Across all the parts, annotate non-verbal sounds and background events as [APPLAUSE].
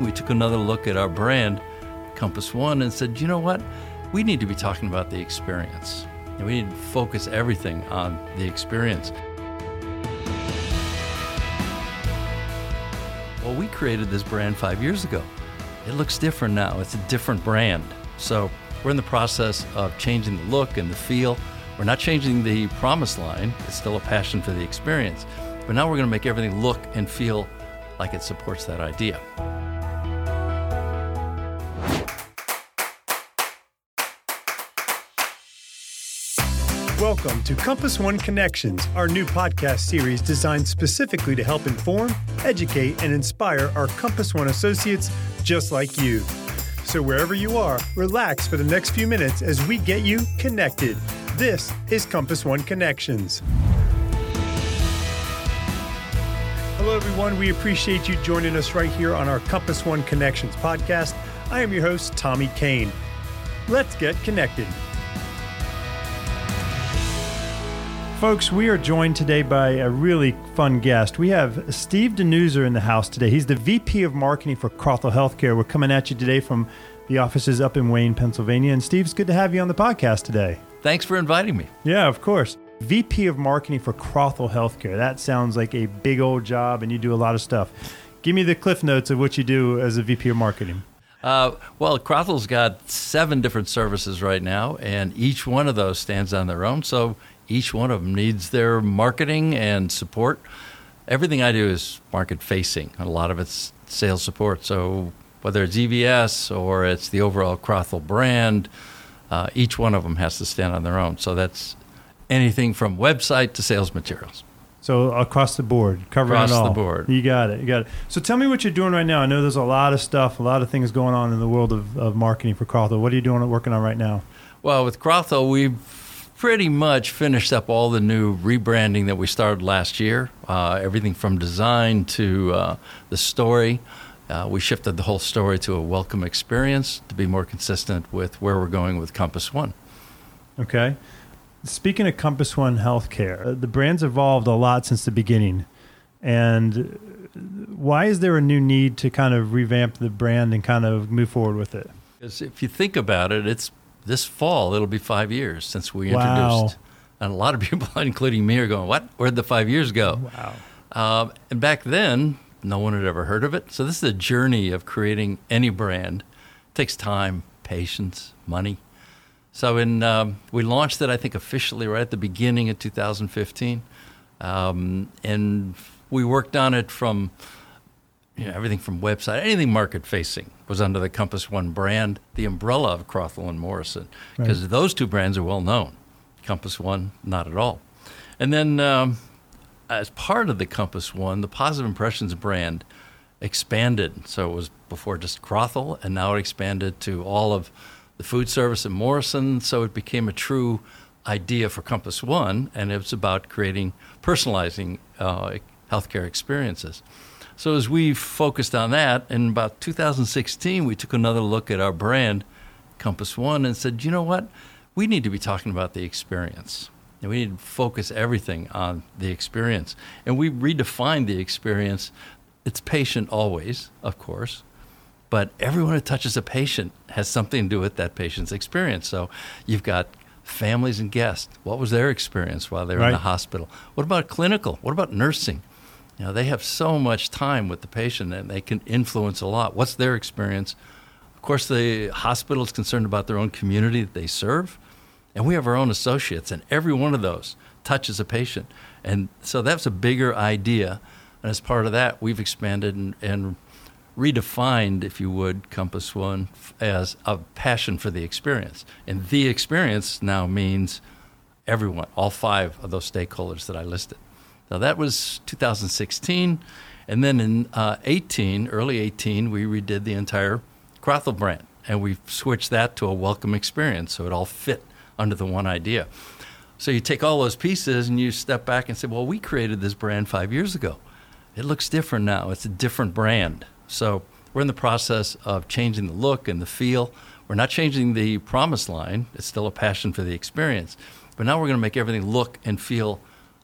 We took another look at our brand, Compass One, and said, you know what? We need to be talking about the experience. And we need to focus everything on the experience. Well, we created this brand five years ago. It looks different now. It's a different brand. So we're in the process of changing the look and the feel. We're not changing the promise line. It's still a passion for the experience. But now we're going to make everything look and feel like it supports that idea. Welcome to Compass One Connections, our new podcast series designed specifically to help inform, educate, and inspire our Compass One associates just like you. So, wherever you are, relax for the next few minutes as we get you connected. This is Compass One Connections. Hello, everyone. We appreciate you joining us right here on our Compass One Connections podcast. I am your host, Tommy Kane. Let's get connected. Folks, we are joined today by a really fun guest. We have Steve Denuser in the house today. He's the VP of Marketing for Crothall Healthcare. We're coming at you today from the offices up in Wayne, Pennsylvania. And Steve, it's good to have you on the podcast today. Thanks for inviting me. Yeah, of course. VP of Marketing for Crothall Healthcare. That sounds like a big old job, and you do a lot of stuff. Give me the cliff notes of what you do as a VP of Marketing. Uh, well, Crothall's got seven different services right now, and each one of those stands on their own. So each one of them needs their marketing and support. Everything I do is market facing. A lot of it's sales support. So whether it's EVS or it's the overall Crothall brand, uh, each one of them has to stand on their own. So that's anything from website to sales materials. So across the board, covering across it all. the board. You got it. You got it. So tell me what you're doing right now. I know there's a lot of stuff, a lot of things going on in the world of, of marketing for Crothall. What are you doing, working on right now? Well, with Crothall, we've pretty much finished up all the new rebranding that we started last year. Uh, everything from design to uh, the story. Uh, we shifted the whole story to a welcome experience to be more consistent with where we're going with Compass One. Okay. Speaking of Compass One Healthcare, uh, the brand's evolved a lot since the beginning. And why is there a new need to kind of revamp the brand and kind of move forward with it? Because if you think about it, it's this fall, it'll be five years since we Wow. introduced. And a lot of [LAUGHS] people, including me, are going, What? Where'd the five years go? Wow. Um, and back then, no one had ever heard of it. So this is a journey of creating any brand. It takes time, patience, money. So in um, we launched it, I think, officially right at the beginning of 2015, um, and we worked on it from you know, everything from website, anything market facing was under the Compass One brand, the umbrella of Crothall and Morrison, because Right. those two brands are well known. Compass One, not at all. And then, um, as part of the Compass One, the Positive Impressions brand expanded. So it was before just Crothall, and now it expanded to all of the food service at Morrison. So it became a true idea for Compass One, and it was about creating, personalizing uh, healthcare experiences. So as we focused on that, in about 2016, we took another look at our brand, Compass One, and said, you know what? We need to be talking about the experience. And we need to focus everything on the experience. And we redefined the experience. It's patient always, of course, but everyone who touches a patient has something to do with that patient's experience. So you've got families and guests. What was their experience while they were in the hospital? What about clinical? What about nursing? You know, they have so much time with the patient and they can influence a lot. What's their experience? Of course, the hospital is concerned about their own community that they serve, and we have our own associates, and every one of those touches a patient. And so that's a bigger idea. And as part of that, we've expanded and, and redefined, if you would, Compass One as a passion for the experience. And the experience now means everyone, all five of those stakeholders that I listed. Now that was 2016, and then in uh, 18, early 18, we redid the entire Crothall brand, and we switched that to a welcome experience, so it all fit under the one idea. So you take all those pieces and you step back and say, well, we created this brand five years ago. It looks different now. It's a different brand. So we're in the process of changing the look and the feel. We're not changing the promise line. It's still a passion for the experience. But now we're going to make everything look and feel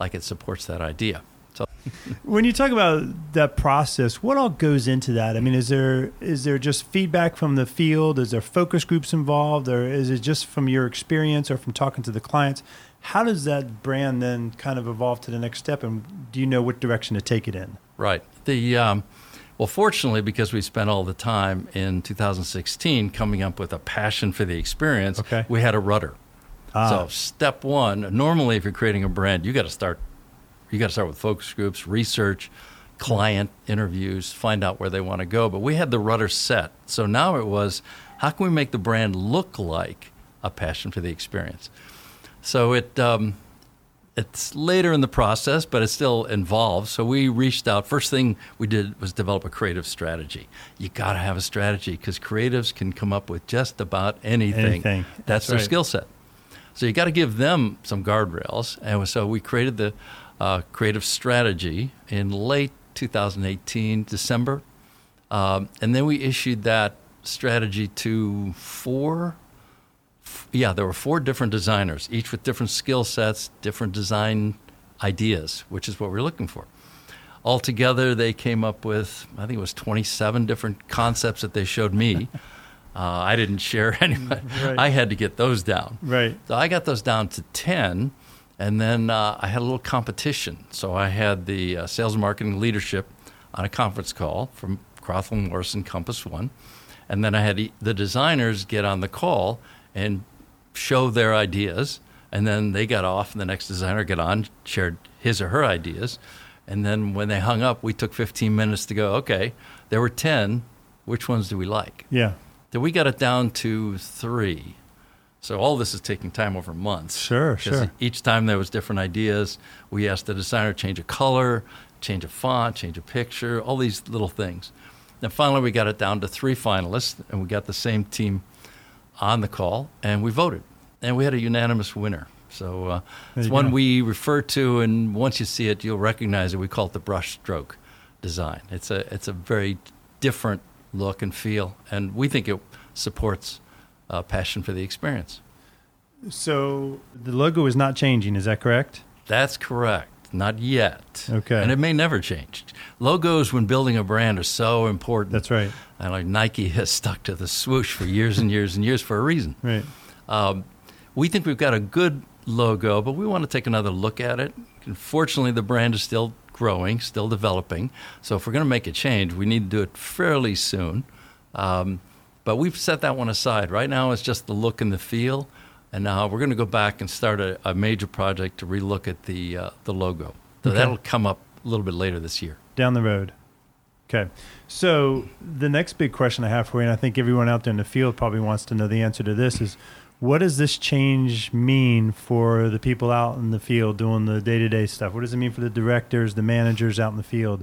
like it supports that idea. So [LAUGHS] When you talk about that process, what all goes into that? I mean, is there is there just feedback from the field? Is there focus groups involved, or is it just from your experience or from talking to the clients? How does that brand then kind of evolve to the next step, and do you know what direction to take it in? Right. The um, well, fortunately, because we spent all the time in 2016 coming up with a passion for the experience, Okay. we had a rudder. Ah. So step one, normally if you're creating a brand, you got to start. You got to start with focus groups, research, client interviews, find out where they want to go. But we had the rudder set. So now it was, how can we make the brand look like a passion for the experience? So it um, it's later in the process, but it's still involved. So we reached out. First thing we did was develop a creative strategy. You got to have a strategy because creatives can come up with just about anything. Anything. That's, That's their right. skill set. So you got to give them some guardrails. And so we created the uh, creative strategy in late 2018, December. Um, and then we issued that strategy to four yeah, there were four different designers, each with different skill sets, different design ideas, which is what we're looking for. Altogether, they came up with, I think it was 27 different concepts that they showed me. [LAUGHS] uh, I didn't share [LAUGHS] any. Right. I had to get those down. Right. So I got those down to 10, and then uh, I had a little competition. So I had the uh, sales and marketing leadership on a conference call from Crothall Morrison Compass One. And then I had e- the designers get on the call and show their ideas. And then they got off, and the next designer got on, shared his or her ideas. And then when they hung up, we took 15 minutes to go, okay, there were 10. Which ones do we like? Yeah. Then we got it down to three. So all this is taking time over months. Sure, sure. Each time there was different ideas. We asked the designer to change a color, change a font, change a picture, all these little things. Then finally we got it down to three finalists, and we got the same team on the call, and we voted, and we had a unanimous winner. So uh, it's one go. we refer to, and once you see it, you'll recognize it. We call it the brushstroke design. It's a it's a very different look and feel, and we think it supports uh, passion for the experience. So the logo is not changing. Is that correct? That's correct. Not yet. Okay. And it may never change. Logos, when building a brand, are so important. That's right. And like Nike [LAUGHS] has stuck to the swoosh for years and years and years for a reason. Right. Um, we think we've got a good logo, but we want to take another look at it. Unfortunately, the brand is still growing, still developing. So if we're going to make a change, we need to do it fairly soon. Um, but we've set that one aside. Right now, it's just the look and the feel. And now we're going to go back and start a, a major project to relook at the uh, the logo. So Okay. that'll come up a little bit later this year. down the road. Okay. So the next big question I have for you, and I think everyone out there in the field probably wants to know the answer to this, is what does this change mean for the people out in the field doing the day to day stuff? What does it mean for the directors, the managers out in the field?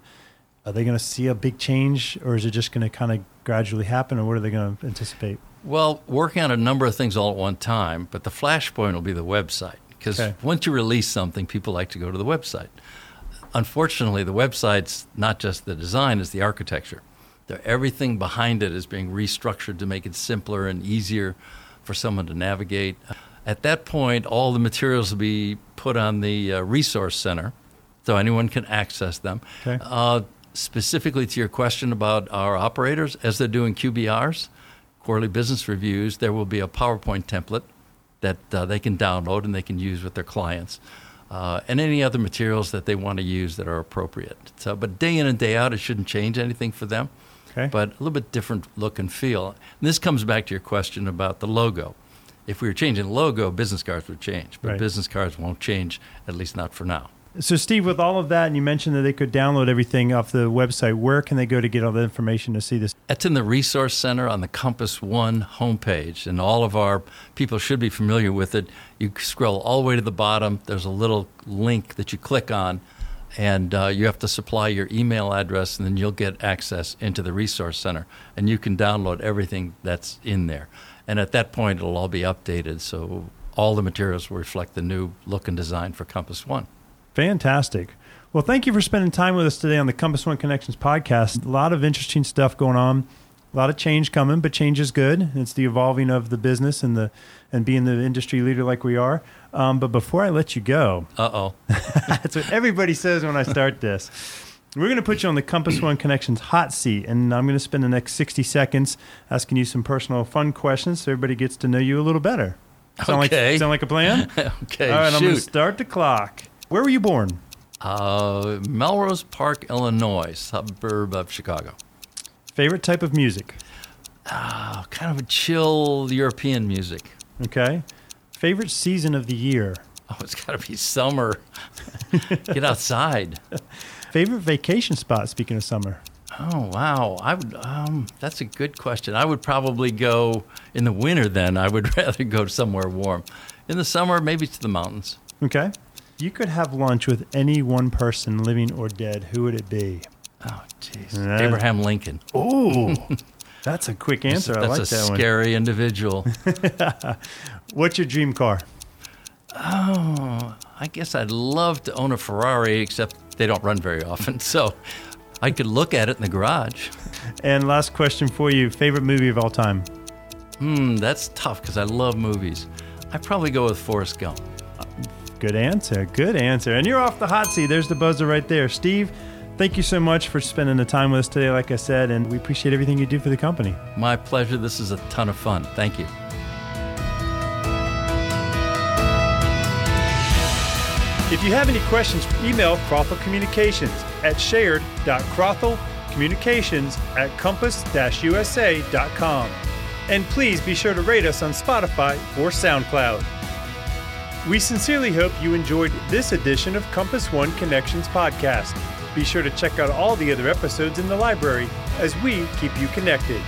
Are they going to see a big change, or is it just going to kind of gradually happen, or what are they going to anticipate? Well, working on a number of things all at one time, but the flashpoint will be the website. Because Okay. once you release something, people like to go to the website. Unfortunately, the website's not just the design, it's the architecture. Everything behind it is being restructured to make it simpler and easier for someone to navigate. At that point, all the materials will be put on the uh, resource center so anyone can access them. Okay. Uh, specifically to your question about our operators, as they're doing QBRs, quarterly business reviews, there will be a PowerPoint template that uh, they can download and they can use with their clients, uh, and any other materials that they want to use that are appropriate. So, but day in and day out, it shouldn't change anything for them, Okay. but a little bit different look and feel. And this comes back to your question about the logo. If we were changing the logo, business cards would change, but Right. business cards won't change, at least not for now. So, Steve, with all of that, and you mentioned that they could download everything off the website, where can they go to get all the information to see this? It's in the Resource Center on the Compass One homepage, and all of our people should be familiar with it. You scroll all the way to the bottom, there's a little link that you click on, and uh, you have to supply your email address, and then you'll get access into the Resource Center, and you can download everything that's in there. And at that point, it'll all be updated, so all the materials will reflect the new look and design for Compass One. Fantastic. Well, thank you for spending time with us today on the Compass One Connections podcast. A lot of interesting stuff going on. A lot of change coming, but change is good. It's the evolving of the business and the and being the industry leader like we are. Um, but before I let you go, Uh oh. [LAUGHS] that's what everybody says when I start this. We're going to put you on the Compass One Connections hot seat, and I'm going to spend the next 60 seconds asking you some personal fun questions so everybody gets to know you a little better. Sound Okay. Like, sound like a plan? [LAUGHS] okay. All right, I'm going to start the clock. Where were you born? Uh, Melrose Park, Illinois, suburb of Chicago. Favorite type of music? Oh, kind of a chill European music. Okay. Favorite season of the year? Oh, it's got to be summer. [LAUGHS] Get outside. Favorite vacation spot, speaking of summer? Oh wow! I would. Um, that's a good question. I would probably go in the winter. Then I would [LAUGHS] rather go somewhere warm. In the summer, maybe to the mountains. Okay. You could have lunch with any one person, living or dead. Who would it be? Oh, jeez. Yeah. Abraham Lincoln. Oh, [LAUGHS] that's a quick answer. I That's like a that one. scary individual. [LAUGHS] What's your dream car? oh, I guess I'd love to own a Ferrari, except they don't run very often. [LAUGHS] So I could look at it in the garage. And last question for you: favorite movie of all time? Hmm, that's tough because I love movies. I'd probably go with Forrest Gump. Good answer. Good answer. And you're off the hot seat. There's the buzzer right there, Steve. Thank you so much for spending the time with us today. Like I said, and we appreciate everything you do for the company. My pleasure. This is a ton of fun. Thank you. If you have any questions, email Crothall Communications at shared.crothallcommunications at compass-usa.com. And please be sure to rate us on Spotify or SoundCloud. We sincerely hope you enjoyed this edition of Compass One Connections podcast. Be sure to check out all the other episodes in the library as we keep you connected.